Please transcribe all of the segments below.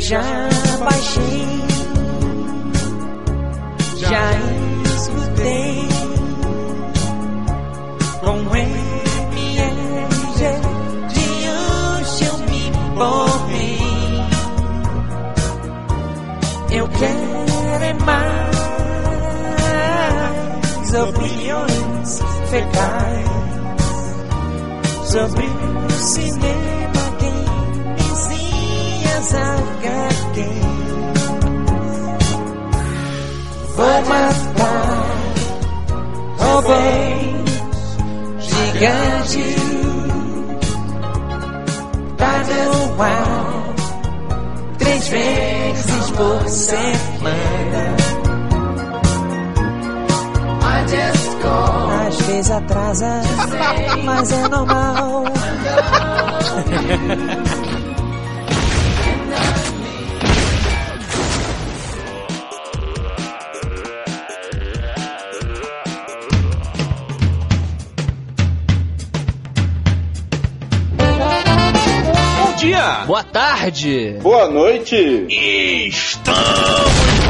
já baixei, já escutei com MRG de hoje eu me borrei. Eu quero é mais opiniões fecais sobre o cinema, as. Vou matar robôs gigantes. Tá no ar três vezes por semana. Às vezes atrasa, mas é normal. tarde! Boa noite! Estamos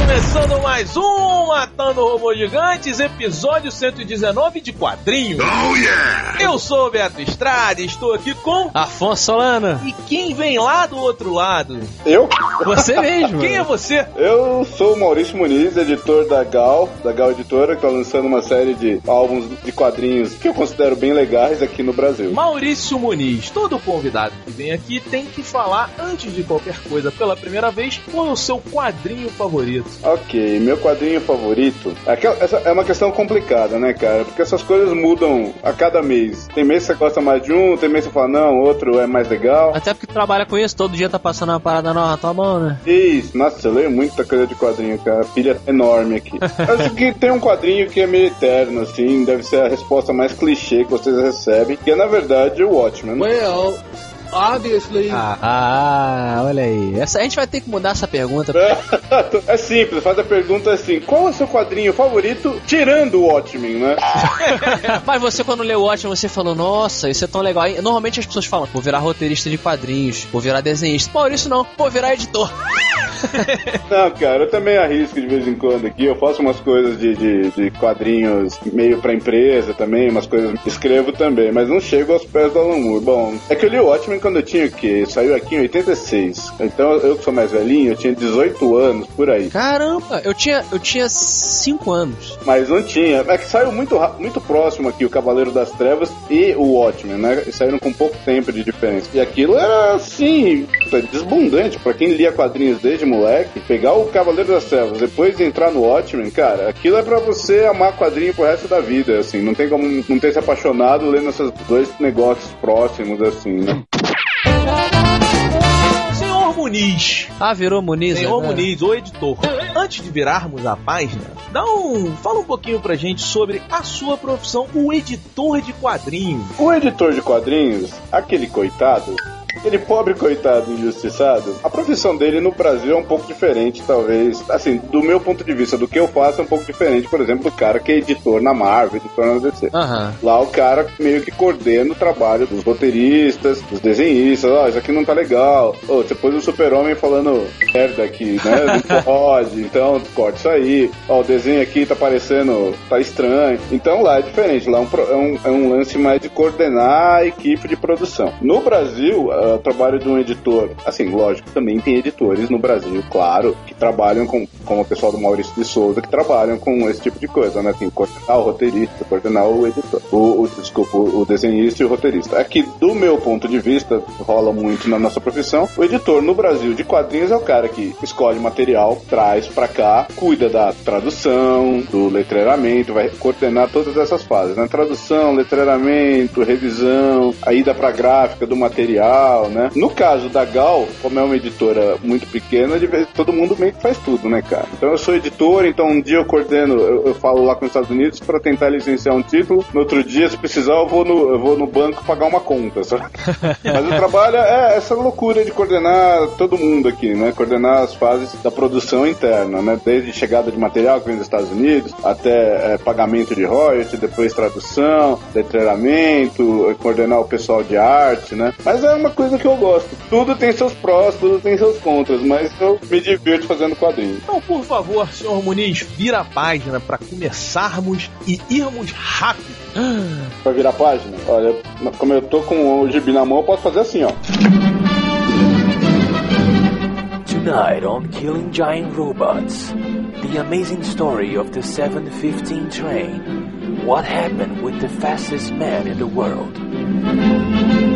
começando mais um Matando Robôs Gigantes, episódio 119 de quadrinhos. Oh yeah! Eu sou o Beto Estrada e estou aqui com. Afonso Solana! E quem vem lá do outro lado? Eu? Você mesmo! Quem é você? Eu sou o Maurício Muniz, editor da Gal, da Gal Editora, que tá lançando uma série de álbuns de quadrinhos que eu considero bem legais aqui no Brasil. Maurício Muniz. Todo convidado que vem aqui tem que falar, antes de qualquer coisa, pela primeira vez, qual é o seu quadrinho favorito. Ok, meu quadrinho favorito. Aquela- essa é uma questão complicada, né, cara? Porque essas coisas mudam a cada mês. Tem mês que você gosta mais de um, tem mês que você fala, não, outro é mais legal. Até porque trabalha com isso, todo dia tá passando uma parada nova, tá bom, né? Isso, nossa, eu leio muita coisa de quadrinho, cara. Pilha enorme aqui. Acho que tem um quadrinho que é meio eterno, assim, deve ser a resposta mais clichê que vocês recebem, que é na verdade o Watchmen. Well, obviously. Ah, ah, olha aí. Essa, a gente vai ter que mudar essa pergunta. É simples, faz a pergunta assim: qual é o seu quadrinho favorito tirando o Watchmen, né? Mas você, quando leu o Watchmen, você falou, nossa, isso é tão legal. Aí, normalmente as pessoas falam, vou virar roteirista de quadrinhos, vou virar desenhista. Maurício não, vou virar editor. Não, cara, eu também arrisco de vez em quando aqui. Eu faço umas coisas de, de, de quadrinhos meio pra empresa também, umas coisas. Escrevo também, mas não chego aos pés do Alan Moore. Bom, é que eu li o Watchmen quando eu tinha o quê? Saiu aqui em 86. Então eu que sou mais velhinho, eu tinha 18 anos por aí. Caramba, eu tinha, eu tinha 5 anos. Mas não tinha. É que saiu muito, muito próximo aqui o Cavaleiro das Trevas e o Watchmen, né? E saíram com pouco tempo de diferença. E aquilo era assim, desbundante pra quem lia quadrinhos desde moleque. Pegar o Cavaleiro das Trevas, depois entrar no Watchmen, cara, aquilo é pra você amar quadrinho pro resto da vida, assim. Não tem como não ter se apaixonado lendo esses dois negócios próximos, assim, né? Muniz. Ah, virou Muniz. Senhor né? Muniz, o editor. Antes de virarmos a página, dá um. Fala um pouquinho pra gente sobre a sua profissão, o editor de quadrinhos. O editor de quadrinhos, aquele coitado, aquele pobre coitado injustiçado, a profissão dele no Brasil é um pouco diferente, talvez. Assim, do meu ponto de vista, do que eu faço, é um pouco diferente, por exemplo, do cara que é editor na Marvel, editor na DC. Aham. Lá o cara meio que coordena o trabalho dos roteiristas, dos desenhistas, ó, isso aqui não tá legal. Ô, você pôs o super-homem falando merda aqui, né? Não pode, então corta isso aí. Ó, o desenho aqui tá parecendo, tá estranho. Então lá é diferente, lá é um, é um, é um lance mais de coordenar a equipe de produção. No Brasil, ah, o trabalho de um editor, assim, lógico, também tem editores no Brasil, claro, que trabalham com, como o pessoal do Maurício de Souza, que trabalham com esse tipo de coisa, né? Tem que coordenar o roteirista, coordenar o editor, o, o- desculpa, o, o desenhista e o roteirista. Aqui, do meu ponto de vista, rola muito na nossa profissão, o editor no Brasil de quadrinhos é o cara que escolhe material, traz pra cá, cuida da tradução, do letreiramento, vai coordenar todas essas fases, né? Tradução, letreiramento, revisão, a ida pra gráfica do material, né? No caso da Gal, como é uma editora muito pequena, todo mundo meio que faz tudo, né, cara? Então eu sou editor, então um dia eu coordeno, eu, eu falo lá com os Estados Unidos pra tentar licenciar um título, no outro dia, se precisar, eu vou no, eu vou no banco pagar uma conta, sabe? Mas o trabalho é essa loucura de coordenar todo mundo aqui, né? Coordenar as fases da produção interna, né? Desde chegada de material que vem dos Estados Unidos, até é, pagamento de royalty, depois tradução, letreiramento, é, coordenar o pessoal de arte, né? Mas é uma, coisas que eu gosto. Tudo tem seus prós, tudo tem seus contras, mas eu me divirto fazendo quadrinhos. Então, por favor, senhor Muniz, vira a página para começarmos e irmos rápido. Pra virar página, olha, como eu tô com o gibi na mão, eu posso fazer assim, ó. Tonight on Killing Giant Robots, the amazing story of the 715 train. What happened with the fastest man in the world?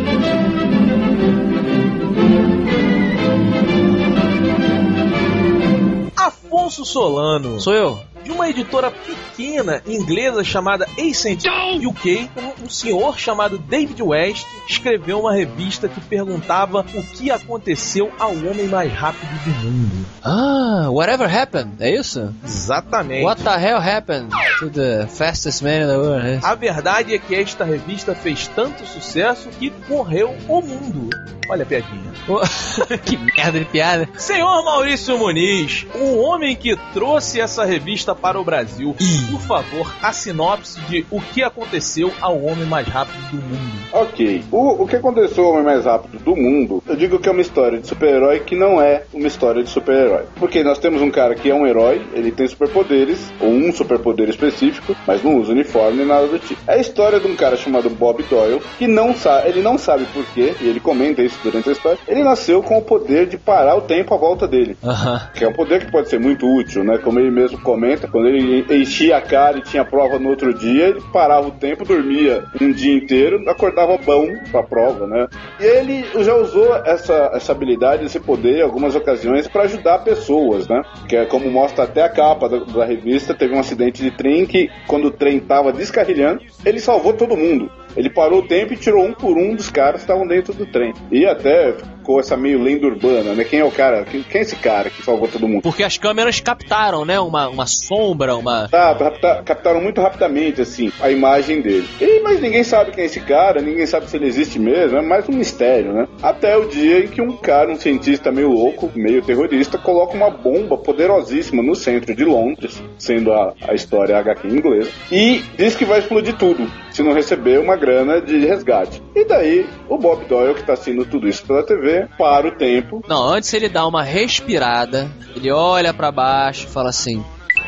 Afonso Solano. Sou eu. de uma editora pequena inglesa chamada Ascent UK, um, um senhor chamado David West escreveu uma revista que perguntava o que aconteceu ao homem mais rápido do mundo. Ah, whatever happened, é isso? Exatamente. What the hell happened to the fastest man in the world? é? A verdade é que esta revista fez tanto sucesso que correu o mundo. Olha a piadinha. que merda de piada. Senhor Maurício Muniz, o homem que trouxe essa revista para o Brasil, por favor, a sinopse de o que aconteceu ao homem mais rápido do mundo. Ok. O, o que aconteceu ao Homem Mais Rápido do Mundo, eu digo que é uma história de super-herói que não é uma história de super-herói. Porque nós temos um cara que é um herói, ele tem superpoderes, ou um superpoder específico, mas não usa uniforme nem nada do tipo. É a história de um cara chamado Bob Doyle, que não sabe, ele não sabe porquê, e ele comenta isso durante a história, ele nasceu com o poder de parar o tempo à volta dele. Aham. Que é um poder que pode ser muito útil, né? Como ele mesmo comenta, quando ele enchia a cara e tinha prova no outro dia, ele parava o tempo, dormia um dia inteiro, acordava bom pra prova, né? E ele já usou essa, essa habilidade, esse poder, em algumas ocasiões, para ajudar pessoas, né? Que é como mostra até a capa da, da revista, teve um acidente de trem que, quando o trem tava descarrilhando, ele salvou todo mundo. Ele parou o tempo e tirou um por um dos caras que estavam dentro do trem. E até ficou essa meio lenda urbana, né? Quem é o cara? Quem, quem é esse cara que salvou todo mundo? Porque as câmeras captaram, né? Uma, uma sombra, uma. Tá, rapta- captaram muito rapidamente, assim, a imagem dele. E, mas ninguém sabe quem é esse cara, ninguém sabe se ele existe mesmo, é mais um mistério, né? Até o dia em que um cara, um cientista meio louco, meio terrorista, coloca uma bomba poderosíssima no centro de Londres, sendo a, a história HQ em inglês, e diz que vai explodir tudo, se não receber uma grana de resgate. E daí, o Bob Doyle, que tá assistindo tudo isso pela TV, para o tempo, Não, antes ele dá uma respirada, ele olha pra baixo e fala assim: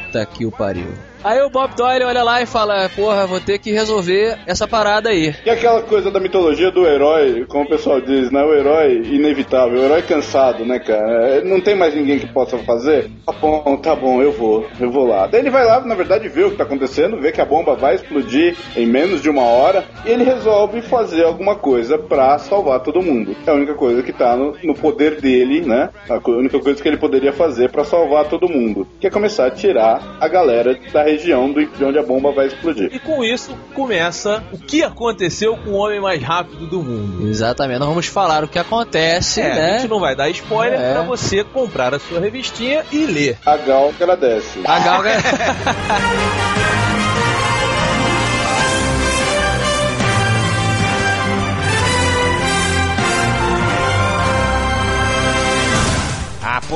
Puta que o pariu. Aí o Bob Doyle olha lá e fala: Porra, vou ter que resolver essa parada aí. E aquela coisa da mitologia do herói, como o pessoal diz, né? O herói inevitável, o herói cansado, né, cara? É, Não tem mais ninguém que possa fazer. Tá bom, tá bom, eu vou, eu vou lá. Daí ele vai lá, na verdade, vê o que tá acontecendo, vê que a bomba vai explodir em menos de uma hora, e ele resolve fazer alguma coisa pra salvar todo mundo. É a única coisa que tá no, no poder dele, né? A única coisa que ele poderia fazer pra salvar todo mundo. Que é começar a tirar a galera da região do, de onde a bomba vai explodir. E com isso começa o que aconteceu com o homem mais rápido do mundo. Exatamente, nós vamos falar o que acontece, É, a né? gente não vai dar spoiler É. pra você comprar a sua revistinha e ler. A Gal agradece. A Galga. A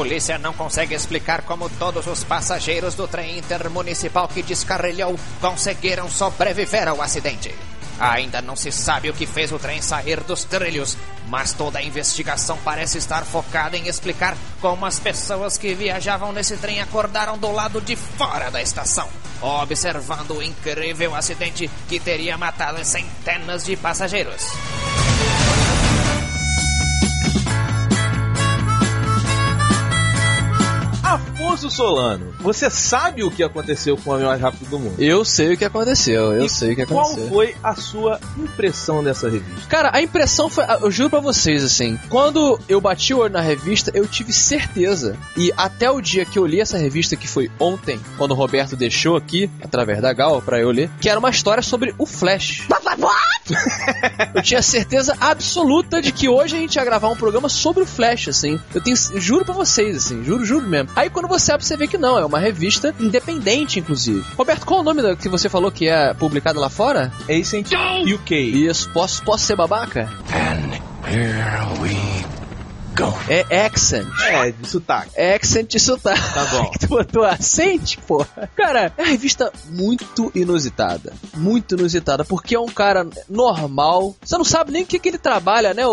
polícia não consegue explicar como todos os passageiros do trem intermunicipal que descarrilhou conseguiram sobreviver ao acidente. Ainda não se sabe o que fez o trem sair dos trilhos, mas toda a investigação parece estar focada em explicar como as pessoas que viajavam nesse trem acordaram do lado de fora da estação, observando o incrível acidente que teria matado centenas de passageiros. Afonso Solano, você sabe o que aconteceu com o homem mais rápido do mundo? Eu sei o que aconteceu, eu E sei o que Qual aconteceu. foi a sua impressão dessa revista? Cara, a impressão foi. Eu juro pra vocês, assim, quando eu bati o olho na revista, eu tive certeza. E até o dia que eu li essa revista, que foi ontem, quando o Roberto deixou aqui, através da Gal, pra eu ler, que era uma história sobre o Flash. eu tinha certeza absoluta de que hoje a gente ia gravar um programa sobre o Flash, assim. Eu tenho. eu juro pra vocês, assim, juro, juro mesmo. Aí quando você abre, você vê que não, é uma revista independente, inclusive. Roberto, qual o nome da que você falou que é publicada lá fora? Ascent UK. Isso, posso, posso ser babaca? É accent. É, de sotaque. É accent de sotaque. Tá bom. Roberto botou acente, porra. Cara, é uma revista muito inusitada. Muito inusitada, porque é um cara normal. Você não sabe nem o que, que ele trabalha, né?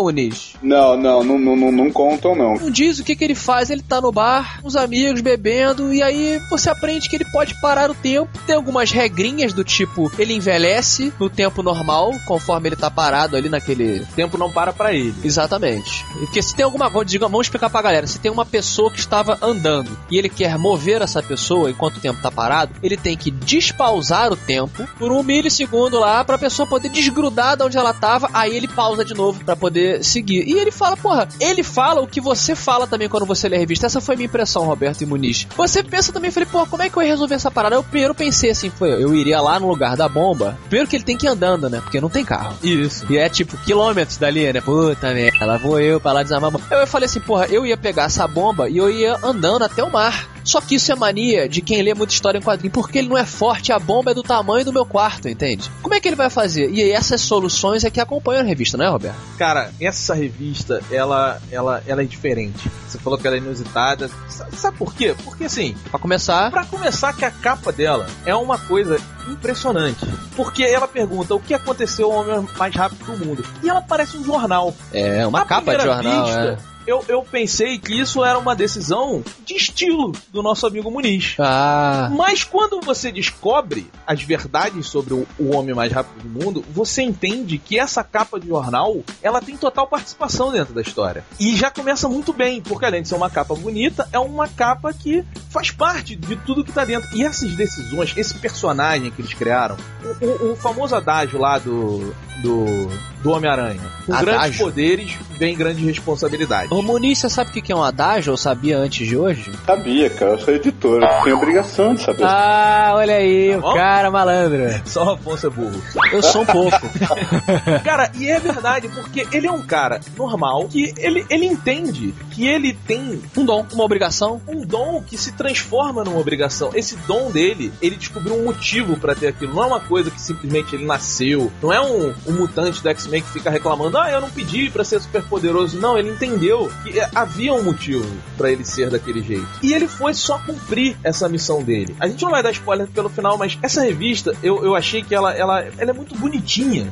Não, não, não, não, não, não contam, não. Não diz o que, que ele faz. Ele tá no bar, com os amigos, bebendo, e aí você aprende que ele pode parar o tempo. Tem algumas regrinhas do tipo, ele envelhece no tempo normal, conforme ele tá parado ali naquele. O tempo não para pra ele. Exatamente. Porque se tem alguma coisa, diga, vamos explicar pra galera. Se tem uma pessoa que estava andando e ele quer mover essa pessoa enquanto o tempo tá parado, ele tem que despausar o tempo por um milissegundo lá pra pessoa poder desgrudar de onde ela tava, aí ele pausa de novo pra poder seguir. E ele fala, porra, ele fala o que você fala também quando você lê a revista. Essa foi a minha impressão, Roberto e Muniz. Você pensa também, falei, porra, como é que eu ia resolver essa parada? Eu primeiro pensei assim, foi, eu iria lá no lugar da bomba. Primeiro que ele tem que ir andando, né? Porque não tem carro. Isso. E é tipo quilômetros dali, né? Puta merda, lá vou eu pra lá desarmar a bomba. Eu falei assim, porra, eu ia pegar essa bomba e eu ia andando até o mar. Só que isso é mania de quem lê muita história em quadrinho, porque ele não é forte, a bomba é do tamanho do meu quarto, entende? Como é que ele vai fazer? E aí essas soluções é que acompanham a revista, não é, Roberto? Cara, essa revista, ela, ela, ela é diferente. Você falou que ela é inusitada. Sabe, sabe por quê? Porque assim, Pra começar, Pra começar, que a capa dela é uma coisa impressionante. Porque ela pergunta o que aconteceu ao homem mais rápido do mundo. E ela parece um jornal. é uma À capa de jornal, vista, é. Eu, eu pensei que isso era uma decisão de estilo do nosso amigo Muniz. Ah, Mas quando você descobre as verdades sobre o, o homem mais rápido do mundo, você entende que essa capa de jornal, ela tem total participação dentro da história. E já começa muito bem, porque além de ser uma capa bonita, é uma capa que faz parte de tudo que tá dentro. E essas decisões, esse personagem que eles criaram, o, o- o famoso adágio lá do, do, do Homem-Aranha. Com Adágio? grandes poderes, vem grande responsabilidade. Ô Muniz, você sabe o que é um adágio? Eu sabia antes de hoje? Sabia, cara, eu sou editor, eu tenho obrigação de saber. Ah, olha aí, Tá o cara malandro. Só o Afonso é burro. Eu sou um pouco. Cara, e é verdade, porque ele é um cara normal que ele, ele entende que ele tem Um dom, uma obrigação. um dom que se transforma numa obrigação. Esse dom dele, ele descobriu um motivo pra ter aquilo. Não é uma coisa que simplesmente ele nasceu. Não é um, um mutante do X-Men que fica reclamando, ah, eu não pedi pra ser super poderoso. Não, ele entendeu que é, havia um motivo pra ele ser daquele jeito. E ele foi só cumprir essa missão dele. A gente não vai dar spoiler pelo final, mas essa revista, eu, eu achei que ela, ela, ela é muito bonitinha.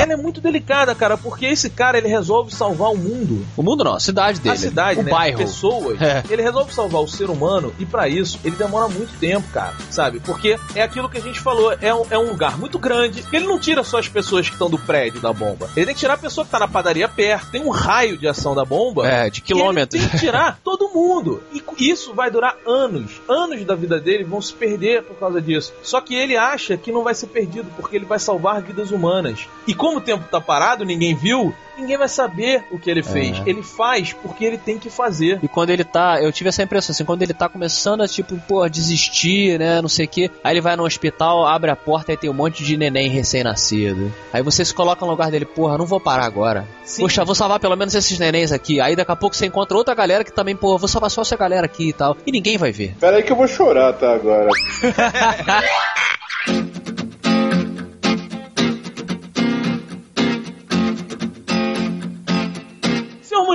Ela é muito delicada, cara, porque esse cara ele resolve salvar o mundo O mundo não, a cidade dele. a cidade, o né? bairro. Pessoas. É. Ele resolve salvar o ser humano e pra isso ele demora muito tempo, cara. Sabe? Porque é aquilo que a gente falou, é um, é um lugar muito grande. Ele não tira só as pessoas que estão do prédio da bomba. Ele tem que tirar a pessoa que tá na padaria perto. Tem um raio de ação da bomba. É, de quilômetros. Ele tem que tirar todo mundo. E isso vai durar anos. Anos da vida dele vão se perder por causa disso. Só que ele acha que não vai ser perdido, porque ele vai salvar vidas humanas. E como o tempo tá parado, ninguém viu, ninguém vai saber o que ele fez. Ele faz porque ele tem que fazer. E quando ele tá, eu tive essa impressão assim, quando ele tá começando a tipo, pô, desistir, né, não sei o que, aí ele vai no hospital, abre a porta e tem um monte de neném recém-nascido. Aí você se coloca no lugar dele, porra, não vou parar agora. Sim. Poxa, vou salvar pelo menos esses nenéns aqui. Aí daqui a pouco você encontra outra galera que também, pô, vou salvar só essa galera aqui e tal. E ninguém vai ver. Pera aí que eu vou chorar, tá, agora.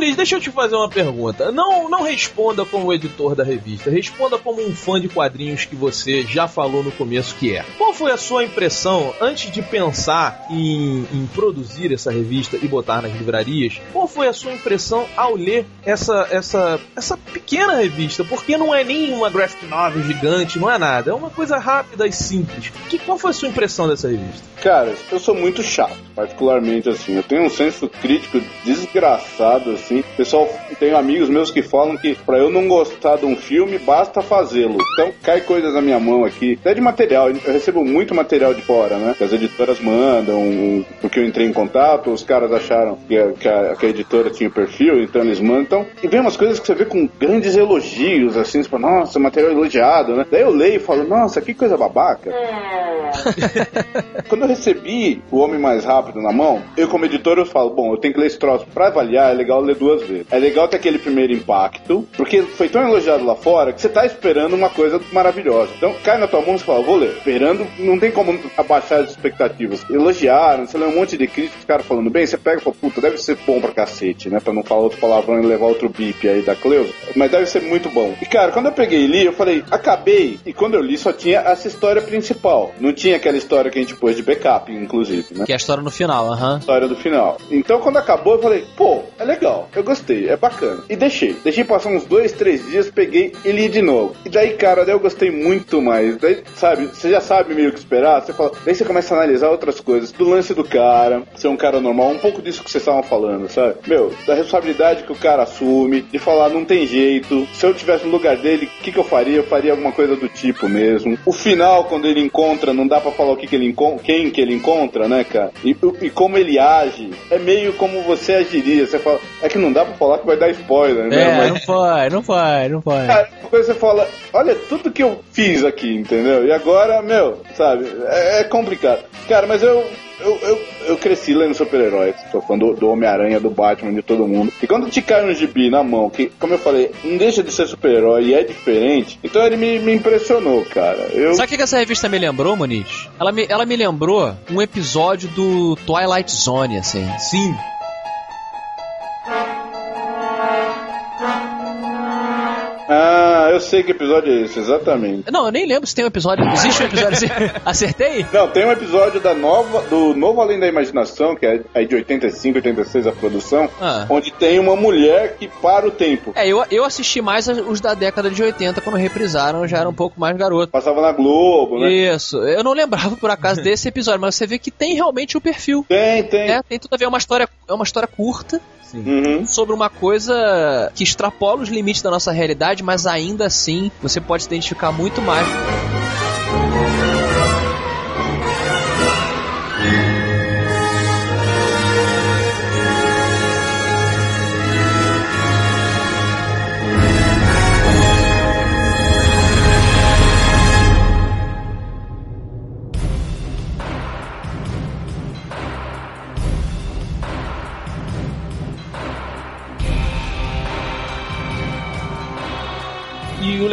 Muniz, deixa eu te fazer uma pergunta. Não, não responda como editor da revista, responda como um fã de quadrinhos que você já falou no começo que é. Qual foi a sua impressão antes de pensar em, em produzir essa revista e botar nas livrarias? Qual foi a sua impressão ao ler essa, essa, essa pequena revista? Porque não é nem uma graphic novel gigante, não é nada. É uma coisa rápida e simples. Que, qual foi a sua impressão dessa revista? Cara, eu sou muito chato, particularmente assim. Eu tenho um senso crítico desgraçado, assim. Pessoal, tenho amigos meus que falam que pra eu não gostar de um filme, basta fazê-lo. Então cai coisas na minha mão aqui. Até de material, eu recebo muito material de fora, né? Que as editoras mandam, porque eu entrei em contato, os caras acharam que a, que a- que a editora tinha perfil, então eles mandam. Então, e vem umas coisas que você vê com grandes elogios, assim, fala, nossa, material elogiado, né? Daí eu leio e falo, nossa, que coisa babaca. Quando eu recebi o Homem Mais Rápido na mão, eu como editor eu falo, bom, eu tenho que ler esse troço pra avaliar, é legal ler duas vezes. É legal ter aquele primeiro impacto, porque foi tão elogiado lá fora que você tá esperando uma coisa maravilhosa. Então cai na tua mão e fala, vou ler. Esperando, não tem como abaixar as expectativas. Elogiaram, você lê um monte de críticas, os caras falando bem, você pega e fala, puta, deve ser bom pra cacete, né? Pra não falar outro palavrão e levar outro bip aí da Cleusa. Mas deve ser muito bom. E cara, quando eu peguei e li, eu falei, acabei. E quando eu li, só tinha essa história principal. Não tinha aquela história que a gente pôs de backup, inclusive, né? Que é a história no final, aham. história do final. Então, quando acabou, eu falei, pô, é legal, eu gostei, é bacana. E deixei. Deixei passar uns dois, três dias, peguei e li de novo. E daí, cara, daí eu gostei muito mais. Daí, sabe, você já sabe meio que esperar, você fala, daí você começa a analisar outras coisas. Do lance do cara, ser um cara normal, um pouco disso que vocês estavam falando, sabe? Meu, da responsabilidade que o cara assume, de falar, não tem jeito. Se eu tivesse no lugar dele, o que, que eu faria? Eu faria alguma coisa do tipo mesmo. O final, quando ele encontra, não dá pra falar o que, que ele encontra, quem que ele encontra, né, cara? E, e como ele age, é meio como você agiria. Você fala, é que não dá pra falar que vai dar spoiler, né? É, Mas- não foi, não foi, não foi. Cara, depois você fala, olha tudo que eu fiz aqui, entendeu? E agora, meu, sabe, é, é complicado. Cara, mas eu. Eu, eu, eu cresci lendo super-heróis, sou fã do, do Homem-Aranha, do Batman, de todo mundo. E quando te cai um gibi na mão, que, como eu falei, não deixa de ser super-herói e é diferente, então ele me, me impressionou, cara. Eu, Sabe o que essa revista me lembrou, Muniz? Ela me, ela me lembrou um episódio do Twilight Zone, assim. Sim. Eu sei que episódio é esse, exatamente. Não, eu nem lembro se tem um episódio. Existe um episódio assim? Acertei? Não, tem um episódio da nova, do Novo Além da Imaginação, que é aí de 85, 86 a produção, Ah. onde tem uma mulher que para o tempo. É, eu, eu assisti mais os da década de 80, quando reprisaram, já era um pouco mais garoto. Passava na Globo, né? Isso, eu não lembrava por acaso desse episódio, mas você vê que tem realmente o perfil. Tem, tem. É, tem tudo a ver, é uma história, é uma história curta Uhum. sobre uma coisa que extrapola os limites da nossa realidade, mas ainda assim você pode se identificar muito mais.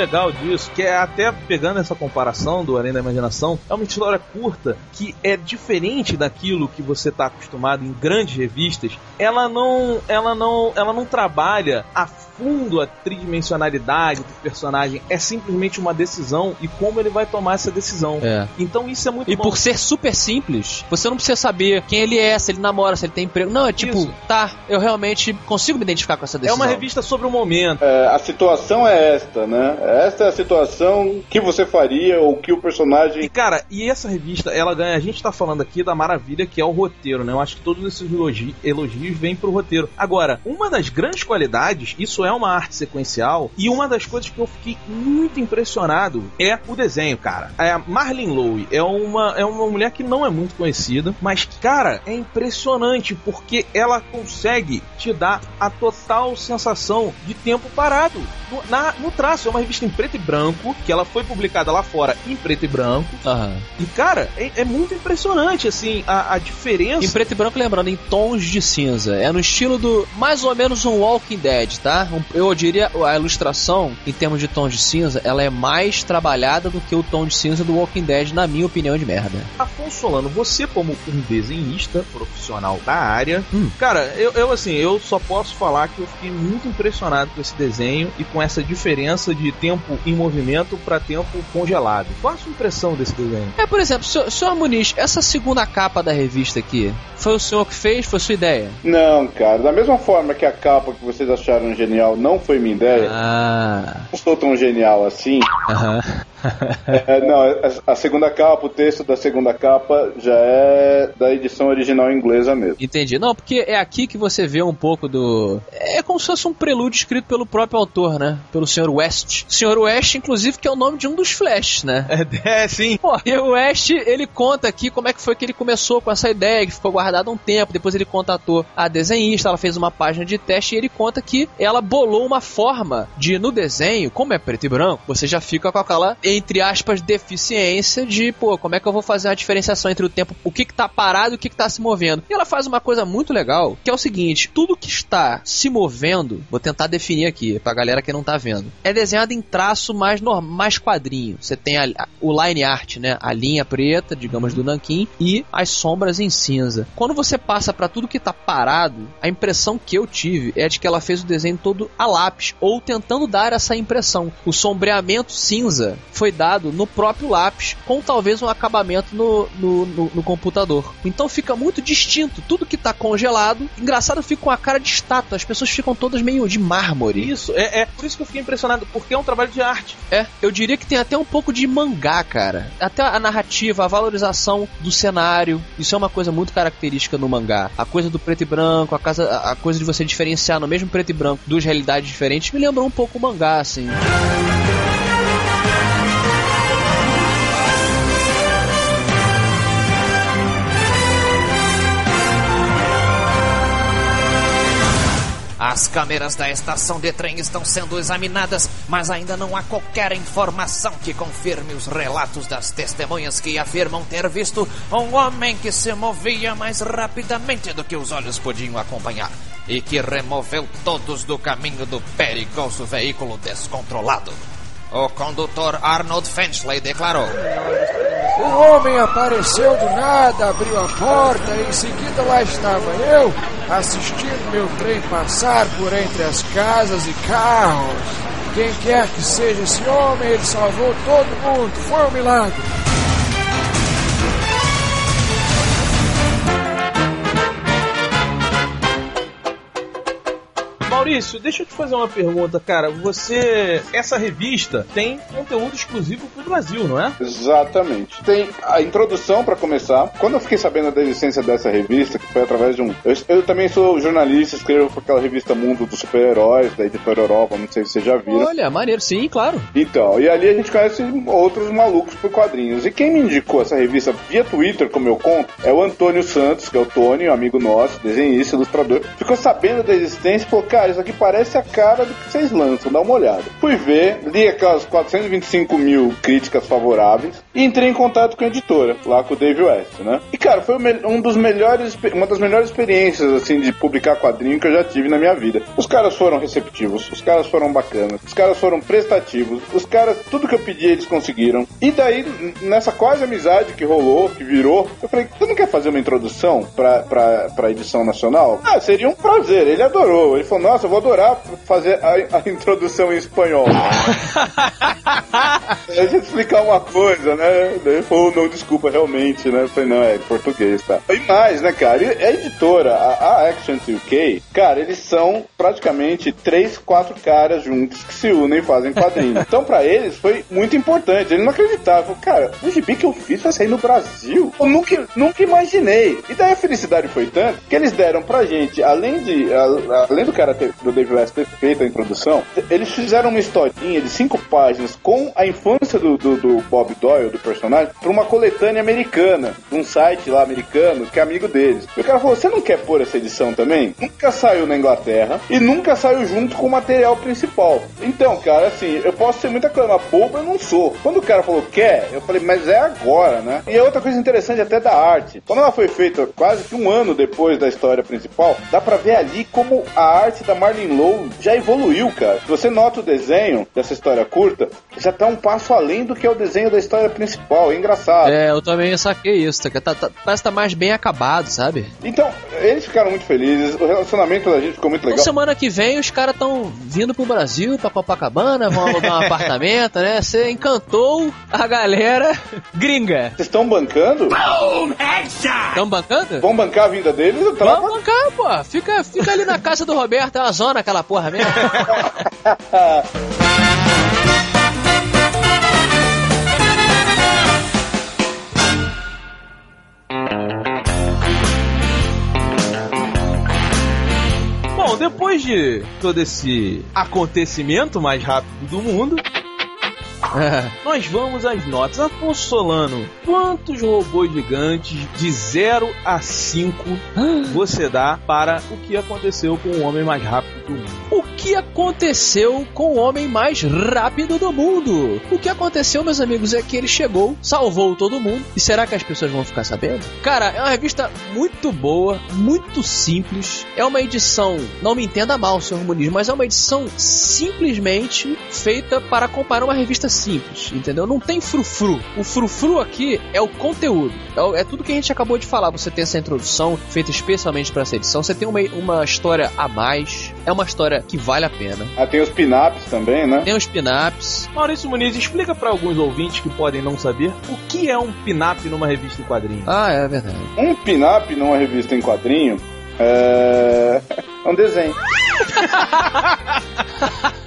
Legal disso, que é até pegando essa comparação do Além da Imaginação, é uma história curta que é diferente daquilo que você está acostumado em grandes revistas. Ela não, ela não, ela não trabalha a fundo a tridimensionalidade do personagem. É simplesmente uma decisão e como ele vai tomar essa decisão. É. Então isso é muito E bom. por ser super simples, você não precisa saber quem ele é, se ele namora, se ele tem emprego. Não, é tipo, Isso. tá, eu realmente consigo me identificar com essa É decisão. uma revista sobre o momento. É, a situação é esta, né? Esta é a situação que você faria ou que o E personagem. cara, e essa revista, ela ganha. A gente tá falando aqui da maravilha que é o roteiro, né? Eu acho que todos esses elogi- elogios vêm pro roteiro. Agora, uma das grandes qualidades, isso é uma arte sequencial, e uma das coisas que eu fiquei muito impressionado é o desenho, cara. É a Marlene Lowe é uma, é uma mulher que não é muito conhecida, mas, cara, é impressionante porque ela consegue te dar a total sensação de tempo parado no, na- no traço. É uma revista em preto e branco, que ela foi publicada lá fora em preto e branco. Aham. E, cara, é, é muito impressionante, assim, a, a diferença. Em preto e branco, lembrando, em tons de cinza. É no estilo do mais ou menos um Walking Dead, tá? Um- eu diria a ilustração, em termos de tons de cinza, ela é mais trabalhada do que o tom de cinza do Walking Dead, na minha opinião de merda. Afonso Solano, você como um desenhista profissional da área, Hum. cara, eu, eu, assim, eu só posso falar que eu fiquei muito impressionado com esse desenho e com essa diferença de tempo em movimento para tempo congelado. Qual a sua impressão desse desenho? É, por exemplo, senhor, senhor Muniz, essa segunda capa da revista aqui, foi o senhor que fez? Foi sua ideia? Não, cara. Da mesma forma que a capa que vocês acharam genial não foi minha ideia, Ah. não sou tão genial assim. Aham. É, não, a, a segunda capa, o texto da segunda capa já é da edição original inglesa mesmo. Entendi. Não, porque é aqui que você vê um pouco do. É como se fosse um prelúdio escrito pelo próprio autor, né? Pelo Sr. West. Sr. West, inclusive, que é o nome de um dos Flash, né? É, é sim. Pô, e o West, ele conta aqui como é que foi que ele começou com essa ideia, que ficou guardada um tempo. Depois ele contatou a desenhista, ela fez uma página de teste e ele conta que ela bolou uma forma de, no desenho, como é preto e branco, você já fica com aquela entre aspas, deficiência de, pô, como é que eu vou fazer uma diferenciação entre o tempo, o que que tá parado e o que que tá se movendo. E ela faz uma coisa muito legal, que é o seguinte, tudo que está se movendo, vou tentar definir aqui, pra galera que não tá vendo, é desenhado em traço mais, norm, mais quadrinho. Você tem a, a, o line art, né, a linha preta, digamos, do nanquim, e as sombras em cinza. Quando você passa para tudo que tá parado, a impressão que eu tive é de que ela fez o desenho todo a lápis, ou tentando dar essa impressão. O sombreamento cinza foi dado no próprio lápis, com talvez um acabamento no, no, no, no computador. Então fica muito distinto. Tudo que tá congelado, engraçado, fica com a cara de estátua. As pessoas ficam todas meio de mármore. Isso, é, é por isso que eu fiquei impressionado, porque é um trabalho de arte. É, eu diria que tem até um pouco de mangá, cara. Até a narrativa, a valorização do cenário. Isso é uma coisa muito característica no mangá. A coisa do preto e branco, a, casa, a coisa de você diferenciar no mesmo preto e branco duas realidades diferentes, me lembrou um pouco o mangá, assim. As câmeras da estação de trem estão sendo examinadas, mas ainda não há qualquer informação que confirme os relatos das testemunhas que afirmam ter visto um homem que se movia mais rapidamente do que os olhos podiam acompanhar e que removeu todos do caminho do perigoso veículo descontrolado. O condutor Arnold Finchley declarou: O homem apareceu do nada, abriu a porta e em seguida lá estava eu, assistindo meu trem passar por entre as casas e carros. Quem quer que seja esse homem, ele salvou todo mundo. Foi um milagre. Maurício, deixa eu te fazer uma pergunta, cara. Você. Essa revista tem conteúdo exclusivo pro Brasil, não é? Exatamente. Tem a introdução para começar. Quando eu fiquei sabendo da existência dessa revista, que foi através de um. Eu, eu também sou jornalista, escrevo por aquela revista Mundo dos Super-Heróis, da editora Europa, não sei se vocês já viram. Olha, maneiro, sim, claro. Então, e ali a gente conhece outros malucos por quadrinhos. E quem me indicou essa revista via Twitter, como eu conto, é o Antônio Santos, que é o Tony, um amigo nosso, desenhista, ilustrador. Ficou sabendo da existência e falou, cara, isso aqui parece a cara do que vocês lançam, dá uma olhada. Fui ver, li aquelas 425 mil críticas favoráveis e entrei em contato com a editora, lá com o Dave West, né? E cara, foi um dos melhores, uma das melhores experiências, assim, de publicar quadrinho que eu já tive na minha vida. Os caras foram receptivos, os caras foram bacanas, os caras foram prestativos, os caras, tudo que eu pedi eles conseguiram. E daí, nessa quase amizade que rolou, que virou, eu falei, tu não quer fazer uma introdução pra, pra, pra edição nacional? Ah, seria um prazer. Ele adorou. Ele falou, nossa, eu vou adorar fazer a, a introdução em espanhol. Deixa eu explicar uma coisa, né? Ele falou, não, desculpa, realmente, né? Eu falei, não, é em português, tá? E mais, né, cara? E a editora, a, a Action UK, cara, eles são praticamente três, quatro caras juntos que se unem e fazem quadrinhos. Então, pra eles, foi muito importante. Eles não acreditavam. Cara, o gibi que eu fiz vai sair no Brasil. Eu nunca, nunca imaginei. E daí a felicidade foi tanto que eles deram pra gente, além de a, além do cara ter, do Dave West ter feito a introdução, eles fizeram uma historinha de cinco páginas com a infância do, do, do Bob Doyle, do personagem, pra uma coletânea americana, um site lá americano, que é amigo deles. E o cara falou: Você não quer pôr essa edição também? Nunca saiu na Inglaterra e nunca saiu junto com o material principal. Então, cara, assim, eu posso ser muita coisa, mas bobo eu não sou. Quando o cara falou quer, eu falei, mas é agora, né? E a outra coisa interessante até da arte. Quando ela foi feita quase que um ano depois da história principal, dá pra ver ali como a arte da Marlene Lowe já evoluiu, cara. Você nota o desenho dessa história curta, já tá um passo além do que é o desenho da história principal. É engraçado. É, eu também saquei isso. Tá, tá, tá, parece que tá mais bem acabado, sabe? Então, eles ficaram muito felizes. O relacionamento da gente ficou muito legal. Então, semana que vem os caras estão vindo pro Brasil, pra Copacabana, vão alugar um apartamento, né? Você encantou a galera gringa. Vocês estão bancando? Estão bancando? Vão bancar a vinda deles? Eu bancar, pô. Fica, fica ali na casa do Roberto, é uma zona aquela porra mesmo. depois de todo esse acontecimento mais rápido do mundo, nós vamos às notas. Afonso Solano, quantos robôs gigantes de 0 a 5 você dá para o que aconteceu com o homem mais rápido do mundo? O que aconteceu com o homem mais rápido do mundo? O que aconteceu, meus amigos, é que ele chegou, salvou todo mundo. E será que as pessoas vão ficar sabendo? Cara, é uma revista muito boa, muito simples. É uma edição, não me entenda mal, senhor Muniz, mas é uma edição simplesmente feita para comparar uma revista simples, entendeu? Não tem frufru. O frufru aqui é o conteúdo. É, é tudo que a gente acabou de falar. Você tem essa introdução feita especialmente para essa edição. Você tem uma, uma história a mais. É uma história que vale a pena. Ah, tem os pin-ups também, né? Tem os pin-ups. Maurício Muniz, explica para alguns ouvintes que podem não saber o que é um pin-up numa revista em quadrinhos. Ah, é verdade. Um pin-up numa revista em quadrinho é, é um desenho.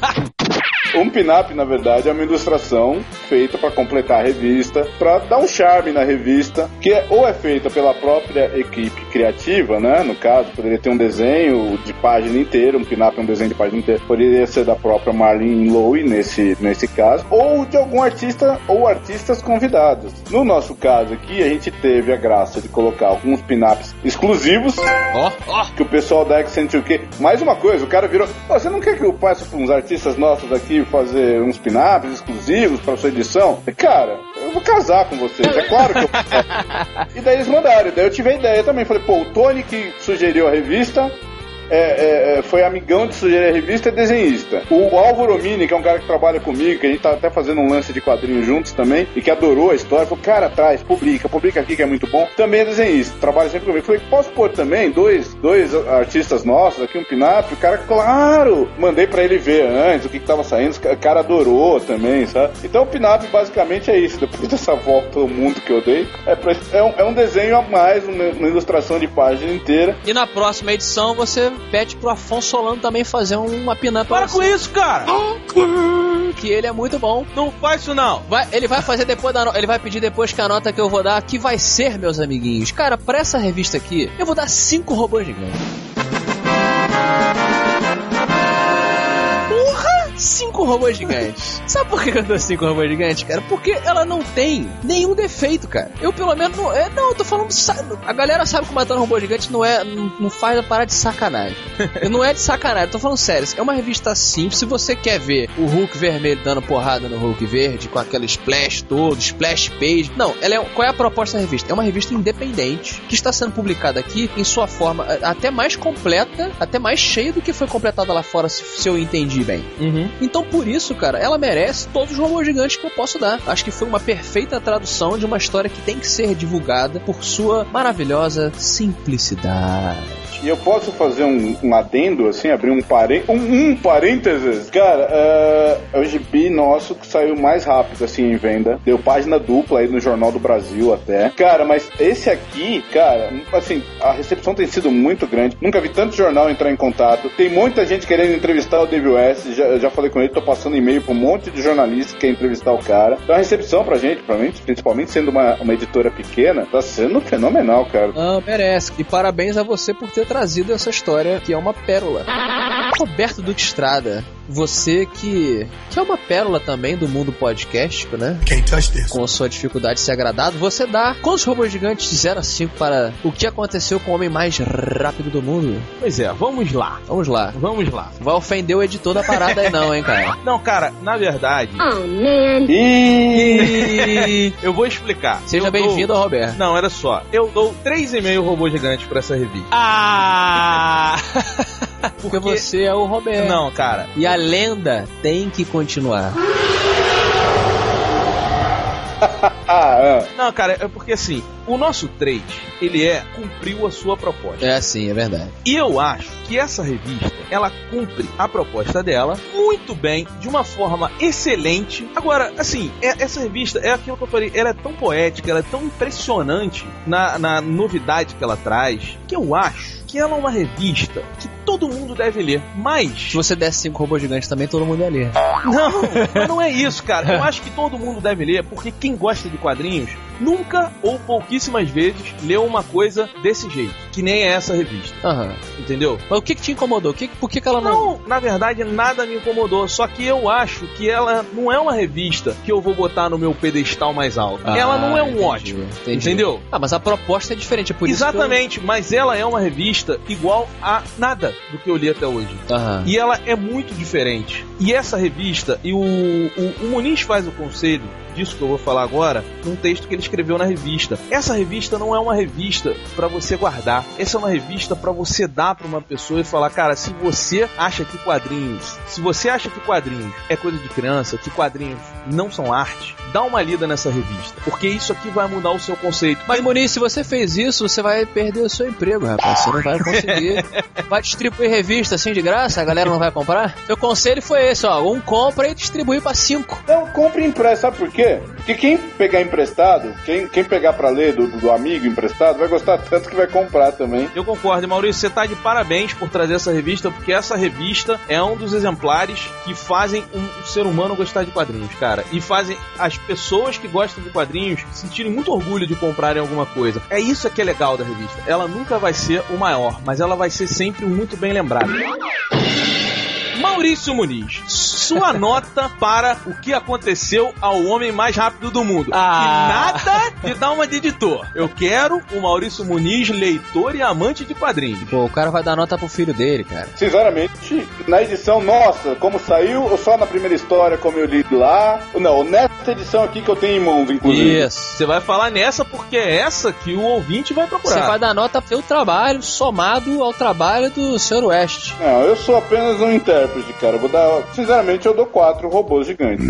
Um pin-up, na verdade, é uma ilustração feita para completar a revista, para dar um charme na revista, que é, ou é feita pela própria equipe criativa, né? No caso, poderia ter um desenho de página inteira, um pin-up é um desenho de página inteira, poderia ser da própria Marlene Lowe nesse, nesse caso, ou de algum artista ou artistas convidados. No nosso caso aqui, a gente teve a graça de colocar alguns pin-ups exclusivos, Ó, ó. que o pessoal da Accenture Mais uma coisa, o cara virou. "Ô, você não quer que eu passe para uns artistas nossos aqui fazer uns pin-ups exclusivos para sua edição? Cara, eu vou casar com vocês, é claro que eu. E daí eles mandaram, e daí eu tive a ideia também. Falei, pô, o Tony que sugeriu a revista. É, é, é, foi amigão de sugerir a revista é desenhista. O Álvaro Mini, que é um cara que trabalha comigo, que a gente tá até fazendo um lance de quadrinhos juntos também, e que adorou a história, falou, cara, traz, publica, publica aqui que é muito bom. Também é desenhista, trabalha sempre comigo. Falei, posso pôr também dois, dois artistas nossos aqui, um pin-up? O cara, claro! Mandei pra ele ver antes o que, que tava saindo, o cara adorou também, sabe? Então o pin-up basicamente é isso. Depois dessa volta ao mundo que eu dei, é, pra- é, um, é um desenho a mais, uma, uma ilustração de página inteira. E na próxima edição você pede pro Afonso Solano também fazer uma pin-up pra Para com isso, cara! Que ele é muito bom. Não faz isso não! Vai- ele vai fazer depois da no- ele vai pedir depois que a nota que eu vou dar, que vai ser, meus amiguinhos. Cara, pra essa revista aqui, eu vou dar cinco robôs gigantes. Cinco robôs gigantes. Sabe por que eu dou cinco robôs gigantes, cara? Porque ela não tem nenhum defeito, cara. Eu pelo menos não. É, não, eu tô falando. sa- A galera sabe que matando robô gigante não é. Não, não faz a parar de sacanagem. não é de sacanagem, eu tô falando sério. É uma revista simples. Se você quer ver o Hulk vermelho dando porrada no Hulk verde, com aquele splash todo, splash page. Não, ela é. Qual é a proposta da revista? É uma revista independente que está sendo publicada aqui em sua forma até mais completa, até mais cheia do que foi completada lá fora, se, se eu entendi bem. Uhum. Então, por isso, cara, ela merece todos os robôs gigantes que eu posso dar. Acho que foi uma perfeita tradução de uma história que tem que ser divulgada por sua maravilhosa simplicidade. E eu posso fazer um, um adendo, assim, abrir um, parê um, um parênteses? Cara, é, é o gibi nosso que saiu mais rápido, assim, em venda. Deu página dupla aí no Jornal do Brasil até. Cara, mas esse aqui, cara, assim, a recepção tem sido muito grande. Nunca vi tanto jornal entrar em contato. Tem muita gente querendo entrevistar o Dave West. Já, já falei com ele, tô passando e-mail pra um monte de jornalistas que quer entrevistar o cara. Então a recepção pra gente, pra mim, principalmente sendo uma, uma editora pequena, tá sendo fenomenal, cara. Não, merece. E parabéns a você por ter trazido essa história, que é uma pérola. Roberto Duque Estrada, você que, que é uma pérola também do mundo podcástico, né? Com sua dificuldade de ser agradado, você dá quantos robôs gigantes de 0 a 5 para o que aconteceu com o homem mais rápido do mundo? Pois é, vamos lá. Vamos lá. Vamos lá. Vai ofender o editor da parada aí não, hein, cara? Não, cara, na verdade, E eu vou explicar. Seja Eu bem-vindo dou- Roberto. Não, era só. Eu dou 3,5 robôs gigantes pra essa revista. Ah! Porque você é o Roberto. Não, cara. E a lenda tem que continuar. ah, ah. Não, cara, é porque assim, o nosso 3, ele é, cumpriu a sua proposta. É assim, é verdade. E eu acho que essa revista, ela cumpre a proposta dela muito bem, de uma forma excelente. Agora, assim, é- essa revista é aquilo que eu falei, ela é tão poética, ela é tão impressionante na, na novidade que ela traz, que eu acho que ela é uma revista que todo mundo deve ler. Mas Se você desse cinco robôs gigantes também, todo mundo ia ler. não, não é isso, cara. Eu acho que todo mundo deve ler, porque quem gosta de quadrinhos nunca ou pouquíssimas vezes leu uma coisa desse jeito, que nem essa revista. Aham. Entendeu? Mas o que, que te incomodou? Que, por que, que ela não. Não, na verdade nada me incomodou, só que eu acho que ela não é uma revista que eu vou botar no meu pedestal mais alto. Ah, ela não é um entendi, ótimo, entendi. entendeu? Ah, mas a proposta é diferente, é por isso. que eu- Exatamente, mas ela é uma revista igual a nada do que eu li até hoje. Aham. E ela é muito diferente. E essa revista, e o, o, o Muniz faz o conselho disso que eu vou falar agora, num texto que ele escreveu na revista. Essa revista não é uma revista pra você guardar. Essa é uma revista pra você dar pra uma pessoa e falar, cara, se você acha que quadrinhos, se você acha que quadrinhos é coisa de criança, que quadrinhos não são arte, dá uma lida nessa revista, porque isso aqui vai mudar o seu conceito. Mas, Muniz, se você fez isso, você vai perder o seu emprego, rapaz. Você não vai conseguir. vai distribuir revista assim de graça, a galera não vai comprar? Seu conselho foi esse, ó. Um compra e distribui pra cinco. Então, compre impresso, sabe por quê? Porque quem pegar emprestado, quem, quem pegar pra ler do, do amigo emprestado, vai gostar tanto que vai comprar também. Eu concordo, Maurício, você tá de parabéns por trazer essa revista, porque essa revista é um dos exemplares que fazem um ser humano gostar de quadrinhos, cara. E fazem as pessoas que gostam de quadrinhos sentirem muito orgulho de comprarem alguma coisa. É isso que é legal da revista. Ela nunca vai ser o maior, mas ela vai ser sempre muito bem lembrada. Maurício Muniz, sua nota para o que aconteceu ao homem mais rápido do mundo. Ah. E nada de dar uma de editor. Eu quero o Maurício Muniz, leitor e amante de quadrinhos. Pô, o cara vai dar nota pro filho dele, cara. Sinceramente, na edição nossa, como saiu, ou só na primeira história, como eu li lá? Não, nessa edição aqui que eu tenho em mãos, inclusive. Isso. Você vai falar nessa porque é essa que o ouvinte vai procurar. Você vai dar nota pro seu trabalho somado ao trabalho do Sr. West. Não, eu sou apenas um intérprete, cara. Eu vou dar. Sinceramente, eu dou quatro robôs gigantes.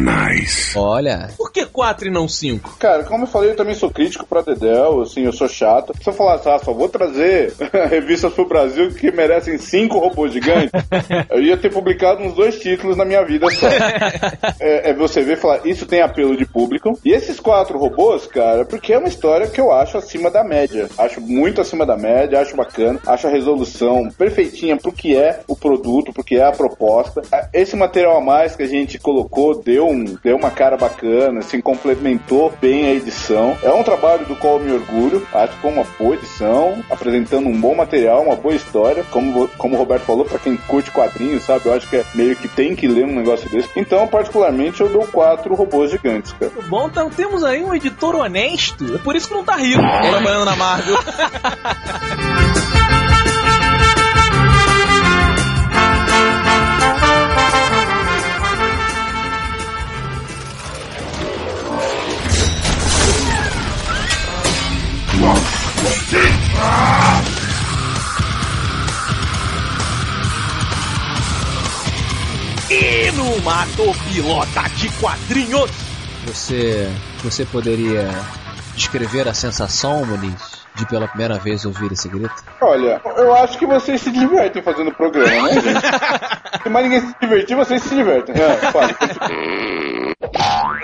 Olha. Por que 4 e não 5? Cara, como eu falei, eu também sou crítico pra Dedel, assim, eu sou chato. Se eu falasse, ah, só vou trazer revistas pro Brasil que merecem cinco robôs gigantes, eu ia ter publicado uns dois títulos na minha vida só. é, é você ver e falar, isso tem apelo de público. E esses quatro robôs, cara, porque é uma história que eu acho acima da média. Acho muito acima da média, acho bacana, acho a resolução perfeitinha pro que é o produto, pro que é a proposta. Esse material a mais que a gente colocou deu, um, deu uma cara bacana, assim, complementou bem a edição. É um trabalho do qual eu me orgulho, acho que foi uma boa edição, apresentando um bom material, uma boa história. Como, como o Roberto falou, pra quem curte quadrinhos, sabe? Eu acho que é meio que tem que ler um negócio desse. Então, particularmente, eu dou quatro robôs gigantes, cara. Bom, então temos aí um editor honesto. É por isso que não tá rico trabalhando na Marvel. Mato Pilota de Quadrinhos. Você, você poderia descrever a sensação, Muniz, de pela primeira vez ouvir esse grito? Olha, eu acho que vocês se divertem fazendo o programa, né, gente? Se mais ninguém se divertir, vocês se divertem. É, fala.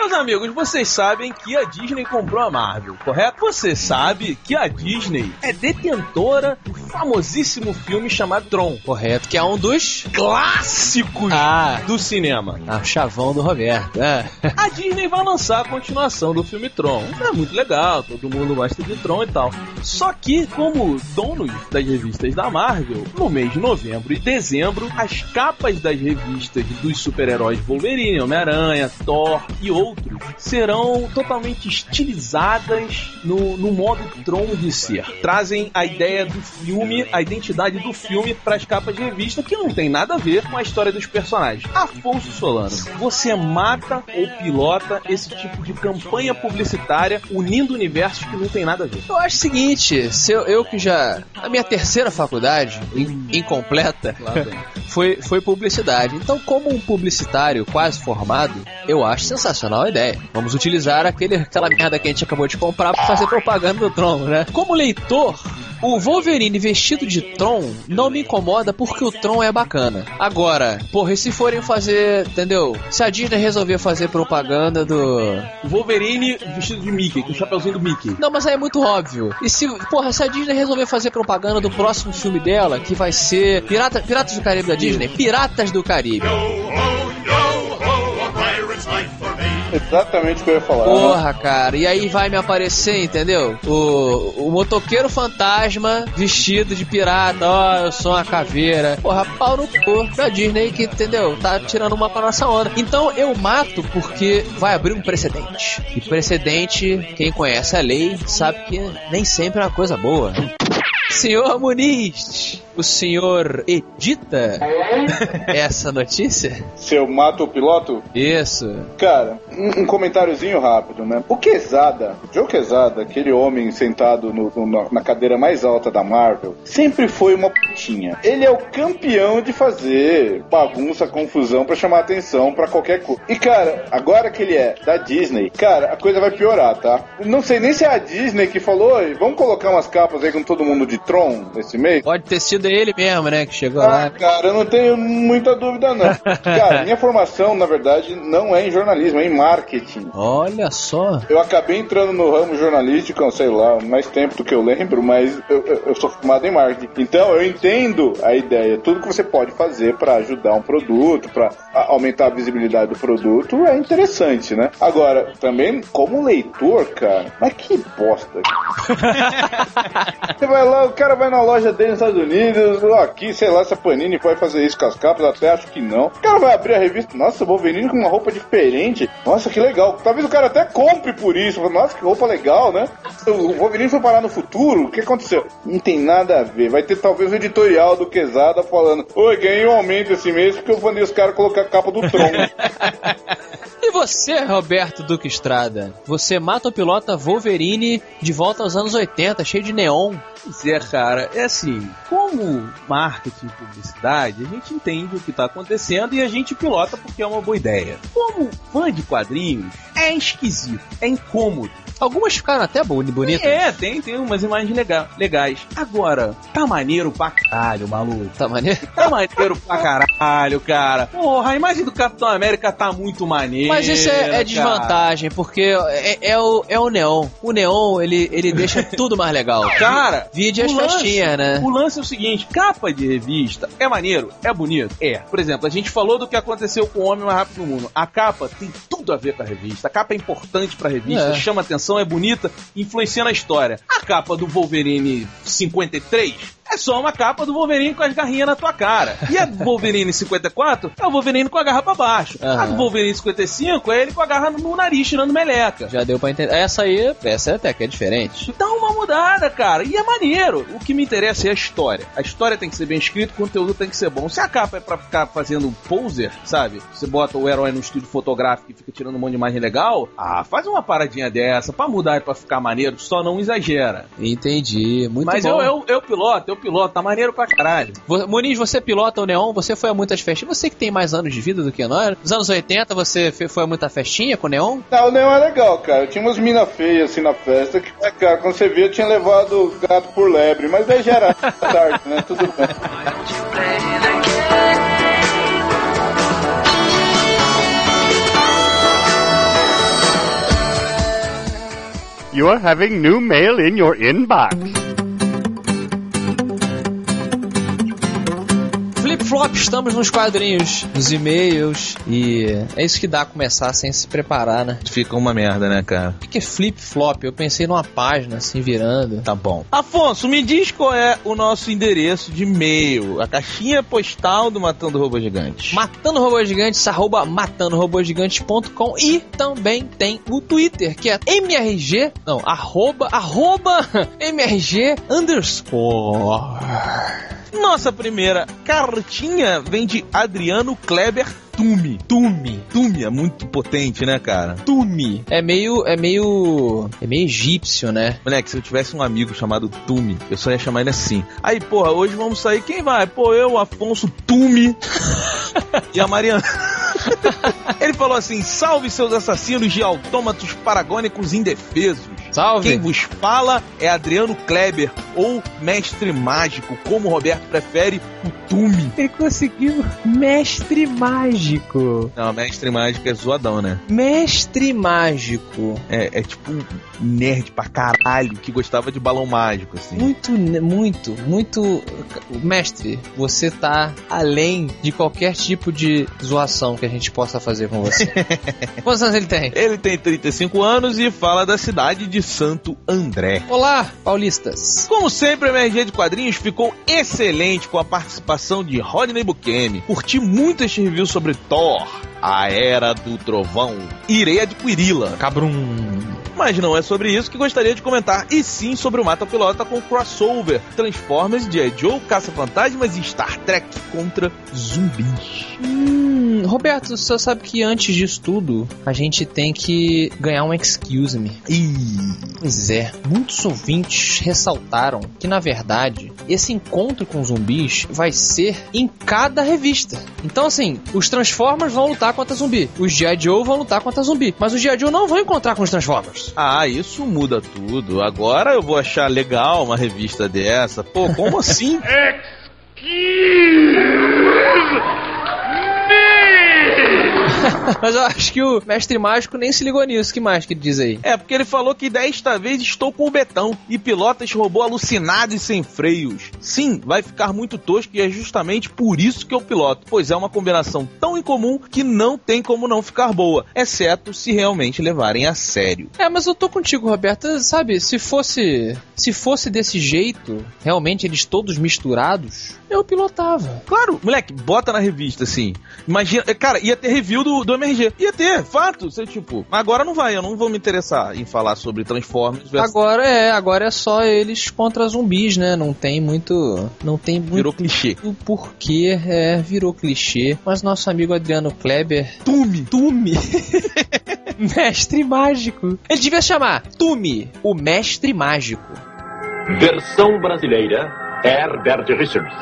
Meus amigos, vocês sabem que a Disney comprou a Marvel, correto? Você sabe que a Disney é detentora do famosíssimo filme chamado Tron. Correto, que é um dos. Clássicos Ah, do cinema. ah, o chavão do Roberto. É. A Disney vai lançar a continuação do filme Tron. É muito legal, todo mundo gosta de Tron e tal. Só que, como donos das revistas da Marvel, no mês de novembro e dezembro, as capas das revistas dos super-heróis Wolverine, Homem-Aranha, Thor e outros serão totalmente estilizadas no, no modo Tron de ser. Trazem a ideia do filme, a identidade do filme para as capas de revista, que não tem nada a ver com a história dos personagens. Afonso Solano, você mata ou pilota esse tipo de campanha publicitária unindo universos que não tem nada a ver? Eu acho o seguinte, se eu, eu que já. A minha terceira faculdade, in- incompleta, foi, foi publicidade. Então, como um publicitário quase formado, eu acho sensacional a ideia. Vamos utilizar aquele, aquela merda que a gente acabou de comprar pra fazer propaganda do Tron, né? Como leitor. O Wolverine vestido de Tron não me incomoda porque o Tron é bacana. Agora, porra, e se forem fazer, entendeu? Se a Disney resolver fazer propaganda do, Wolverine vestido de Mickey, com o chapeuzinho do Mickey. não, mas aí é muito óbvio. E se, porra, se a Disney resolver fazer propaganda do próximo filme dela, que vai ser Pirata, Piratas do Caribe da Disney? Piratas do Caribe. Exatamente o que eu ia falar. Porra, cara, e aí vai me aparecer, entendeu? O, o motoqueiro fantasma vestido de pirata, ó, eu sou uma caveira. Porra, pau no cu da Disney que, entendeu? Tá tirando uma pra nossa onda. Então eu mato porque vai abrir um precedente. E precedente, quem conhece a lei sabe que nem sempre é uma coisa boa. Senhor Muniz, o senhor edita essa notícia? Se eu mato o piloto, Isso. Cara, um, um comentáriozinho rápido, né? O Quesada, Joe Quesada, aquele homem sentado no- no- na cadeira mais alta da Marvel, sempre foi uma putinha. Ele é o campeão de fazer bagunça, confusão pra chamar atenção pra qualquer coisa. E cara, agora que ele é da Disney, cara, a coisa vai piorar, tá? Não sei nem se é a Disney que falou, "Oi, vamos colocar umas capas aí com todo mundo de Tron esse mês. Pode ter sido ele mesmo, né, que chegou Ah, lá. cara, eu não tenho muita dúvida, não. Cara, minha formação, na verdade, não é em jornalismo, é em marketing. Olha só. Eu acabei entrando no ramo jornalístico, sei lá, mais tempo do que eu lembro, mas eu, eu- eu sou formado em marketing. Então eu entendo a ideia. Tudo que você pode fazer para ajudar um produto, para aumentar a visibilidade do produto, é interessante, né? Agora, também, como leitor, cara, mas que bosta. Você vai lá, o cara vai na loja dele nos Estados Unidos, aqui, sei lá, se a Panini pode fazer isso com as capas, até acho que não. O cara vai abrir a revista, nossa, Wolverine com uma roupa diferente, nossa, que legal. Talvez o cara até compre por isso, nossa, que roupa legal, né? O Wolverine foi parar no futuro, o que aconteceu? Não tem nada a ver, vai ter talvez o editorial do Quesada falando, oi, ganhei um aumento esse mês porque eu mandei os caras colocar a capa do Tron. E você, Roberto Duque Estrada? Você mata o pilota Wolverine de volta aos anos 80, cheio de neon. Pois é, cara, é assim, como marketing e publicidade, a gente entende o que tá acontecendo e a gente pilota porque é uma boa ideia. Como fã de quadrinhos, é esquisito, é incômodo. Algumas ficaram até boni- bonitas. É, tem, tem umas imagens lega- legais. Agora, tá maneiro pra caralho, maluco. Tá maneiro? Tá maneiro pra caralho, cara. Porra, a imagem do Capitão América tá muito maneira. Mas isso é, é desvantagem, porque é, é o, é o neon. O neon, ele, ele deixa tudo mais legal. Cara, Vide as lance- festinhas, né? O lance é o seguinte: capa de revista é maneiro, é bonito? É. Por exemplo, a gente falou do que aconteceu com o Homem Mais Rápido do Mundo. A capa tem tudo a ver com a revista. A capa é importante pra revista, É. chama atenção, é bonita, influencia na história. A capa do Wolverine 53 é só uma capa do Wolverine com as garrinhas na tua cara. E a do Wolverine 54 é o Wolverine com a garra pra baixo. A do. Wolverine 55 é ele com a garra no nariz, tirando meleca. Já deu pra entender. Essa aí, essa até que é diferente. Dá uma mudada, cara. E é maneiro. O que me interessa é a história. A história tem que ser bem escrita, o conteúdo tem que ser bom. Se a capa é pra ficar fazendo poser, sabe? Você bota o herói no estúdio fotográfico e fica tirando um monte de imagem legal. Ah, faz uma paradinha dessa. Pra mudar e pra ficar maneiro, só não exagera. Entendi. Muito Mas bom. eu, eu, eu piloto, eu piloto. Tá maneiro pra caralho. Muniz, você pilota o neon, você foi a muitas festinhas. Você que tem mais anos de vida do que nós. Nos anos 80 você foi a muita festinha com o neon? Não, o Neon é legal, cara. Tinha umas minas feias assim na festa que, é, cara, quando você via, eu tinha levado o gato por lebre, mas daí já era tarde, né? Tudo bem. You're having new mail in your inbox. Flop, estamos nos quadrinhos, nos e-mails. E é isso que dá começar sem se preparar, né? Fica uma merda, né, cara? O que é Flip Flop? Eu pensei numa página assim virando. Tá bom. Afonso, me diz qual é o nosso endereço de e-mail. A caixinha postal do Matando Robô Gigante. Matando Robôs Gigantes, arroba matandorobôsgigantes.com e também tem o Twitter, que é MRG, não, arroba, arroba MRG underscore. Nossa primeira cartinha vem de Adriano Kleber Tumi. Tumi. Tumi é muito potente, né, cara? Tumi. É meio, é meio, é meio egípcio, né? Moleque, se eu tivesse um amigo chamado Tumi, eu só ia chamar ele assim. Aí, porra, hoje vamos sair. Quem vai? Pô, eu, Afonso Tumi e a Mariana. Ele falou assim: salve seus assassinos de autômatos paragônicos indefesos. Salve. Quem vos fala é Adriano Kleber, ou Mestre Mágico, como o Roberto prefere, o Tume. Ele conseguiu mestre mágico. Não, Mestre Mágico é zoadão, né? Mestre mágico. É, é tipo um nerd pra caralho que gostava de balão mágico, assim. Muito, ne- muito, muito. Mestre, você tá além de qualquer tipo de zoação que a gente possa fazer com você. Quantos anos ele tem? Ele tem 35 anos e fala da cidade de Santo André. Olá, paulistas. Como sempre, a MRG de quadrinhos ficou excelente com a participação de Rodney Bukemi. Curti muito este review sobre Thor, a Era do Trovão. Irei adquiri-la. Cabrum. Mas não é sobre isso que gostaria de comentar, e sim sobre o Mata Pilota com crossover, Transformers, G.I. Joe, Caça-Fantasmas e Star Trek contra zumbis. Hum, Roberto, você sabe que antes disso tudo, a gente tem que ganhar um excuse me. Ih, Pois é, muitos ouvintes ressaltaram que, na verdade, esse encontro com zumbis vai ser em cada revista. Então, assim, os Transformers vão lutar contra zumbi, os G.I. Joe vão lutar contra zumbi, mas os G.I. Joe não vão encontrar com os Transformers. Ah, isso muda tudo. Agora eu vou achar legal uma revista dessa. Pô, como assim? mas eu acho que o Mestre Mágico nem se ligou nisso. que mais que ele diz aí? É, porque ele falou que desta vez estou com o Betão e pilota esse robô alucinado e sem freios. Sim, vai ficar muito tosco e é justamente por isso que eu piloto, pois é uma combinação tão incomum que não tem como não ficar boa, exceto se realmente levarem a sério. É, mas eu tô contigo, Roberto. Sabe, se fosse. Se fosse desse jeito, realmente eles todos misturados, eu pilotava. Claro, moleque, bota na revista, assim. Imagina, cara, ia ter review do, do MRG. Ia ter, fato. Você, tipo, agora não vai, eu não vou me interessar em falar sobre Transformers versus Agora é, agora é só eles contra zumbis, né? Não tem muito. Não tem muito. Virou clichê. o porquê, é, virou clichê. Mas nosso amigo Adriano Kleber. Tume! Tume! mestre mágico. Ele devia chamar Tume, o mestre mágico. Versão brasileira, Herbert Richards.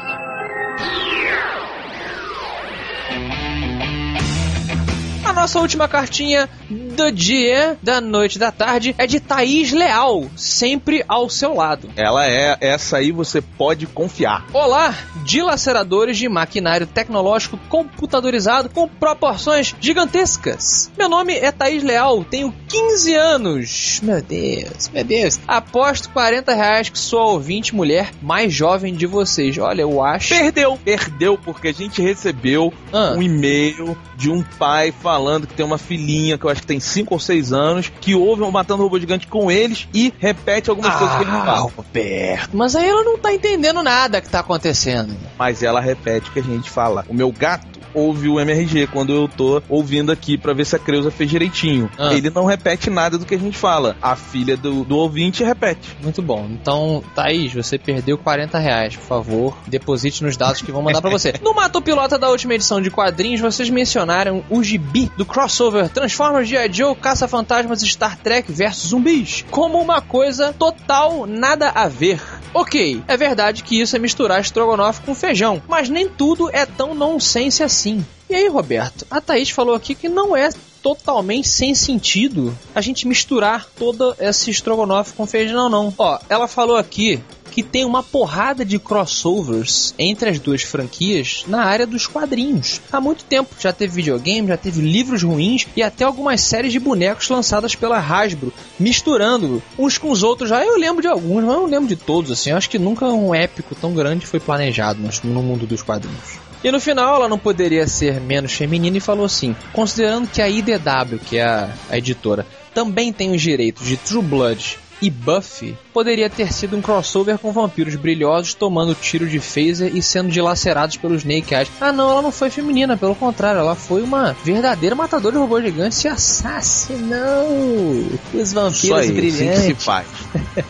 A nossa última cartinha do dia, da noite, da tarde é de Thaís Leal, sempre ao seu lado. Ela é, essa aí você pode confiar. Olá, dilaceradores de maquinário tecnológico computadorizado com proporções gigantescas. Meu nome é Thaís Leal, tenho 15 anos. Meu Deus, meu Deus. Aposto 40 reais que sou a ouvinte mulher mais jovem de vocês. Olha, eu acho. Perdeu, perdeu, porque a gente recebeu Ah. um e-mail de um pai falando que tem uma filhinha que eu acho que tem 5 ou 6 anos, que ouve o Matando Robô Gigante com eles e repete algumas coisas que ele Ah, fala. Roberto. Mas aí ela não tá entendendo nada que tá acontecendo. Mas ela repete o que a gente fala. O meu gato ouve o MRG quando eu tô ouvindo aqui pra ver se a Creuza fez direitinho. Ah. Ele não repete nada do que a gente fala. A filha do, do ouvinte repete. Muito bom. Então, Thaís, você perdeu 40 reais. Por favor, deposite nos dados que vão mandar pra você. No Mato Pilota da última edição de quadrinhos, vocês mencionaram o gibi do crossover Transformers G.I. Joe, Caça-Fantasmas Star Trek vs Zumbis como uma coisa total nada a ver. Ok, é verdade que isso é misturar estrogonofe com feijão, mas nem tudo é tão nonsense assim. E aí, Roberto, a Thaís falou aqui que não é totalmente sem sentido a gente misturar todo esse estrogonofe com feijão, não. Ó, ela falou aqui que tem uma porrada de crossovers entre as duas franquias na área dos quadrinhos. Há muito tempo já teve videogame, já teve livros ruins e até algumas séries de bonecos lançadas pela Hasbro, misturando uns com os outros. Já eu lembro de alguns, mas eu não lembro de todos assim. Eu acho que nunca um épico tão grande foi planejado no- mundo dos quadrinhos. E no final ela não poderia ser menos feminina e falou assim: considerando que a IDW, que é a editora, também tem os direitos de True Blood e Buffy, poderia ter sido um crossover com vampiros brilhosos tomando tiro de phaser e sendo dilacerados pelos Snake Eyes. Ah não, ela não foi feminina, pelo contrário, ela foi uma verdadeira matadora de robôs gigantes e assassinou os vampiros aí, assim que brilhantes. se faz.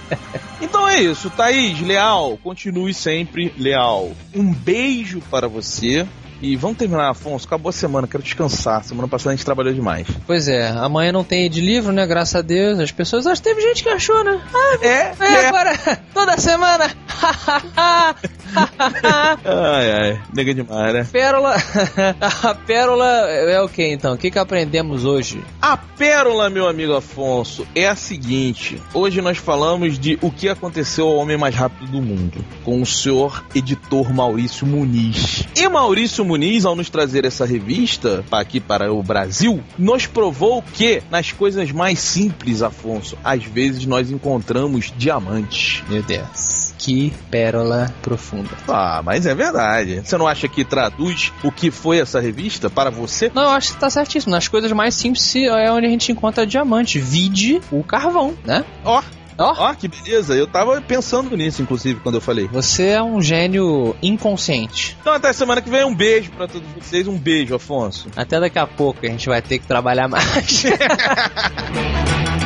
então é isso, Thaís, leal, continue sempre leal. Um beijo para você. E vamos terminar, Afonso. Acabou a semana, quero descansar. Semana passada a gente trabalhou demais. Pois é, amanhã não tem de livro, né? Graças a Deus. As pessoas. Acho que teve gente que achou, né? Ah, É, é, agora, toda semana. Ai, ai, nega demais, né? pérola. a pérola é o que então? O que, que aprendemos hoje? A pérola, meu amigo Afonso, é a seguinte. Hoje nós falamos de o que aconteceu ao homem mais rápido do mundo, com o senhor editor Maurício Muniz. E Maurício Muniz, ao nos trazer essa revista aqui para o Brasil, nos provou que nas coisas mais simples, Afonso, às vezes nós encontramos diamantes. Meu Deus. Que pérola profunda. Ah, mas é verdade. Você não acha que traduz o que foi essa revista para você? Não, eu acho que tá certíssimo. Nas coisas mais simples é onde a gente encontra diamante. Vide o carvão, né? Ó, Ó, ó, que beleza. Eu tava pensando nisso, inclusive, quando eu falei. você é um gênio inconsciente. Então até semana que vem, um beijo para todos vocês. Um beijo, Afonso. Até daqui a pouco a gente vai ter que trabalhar mais.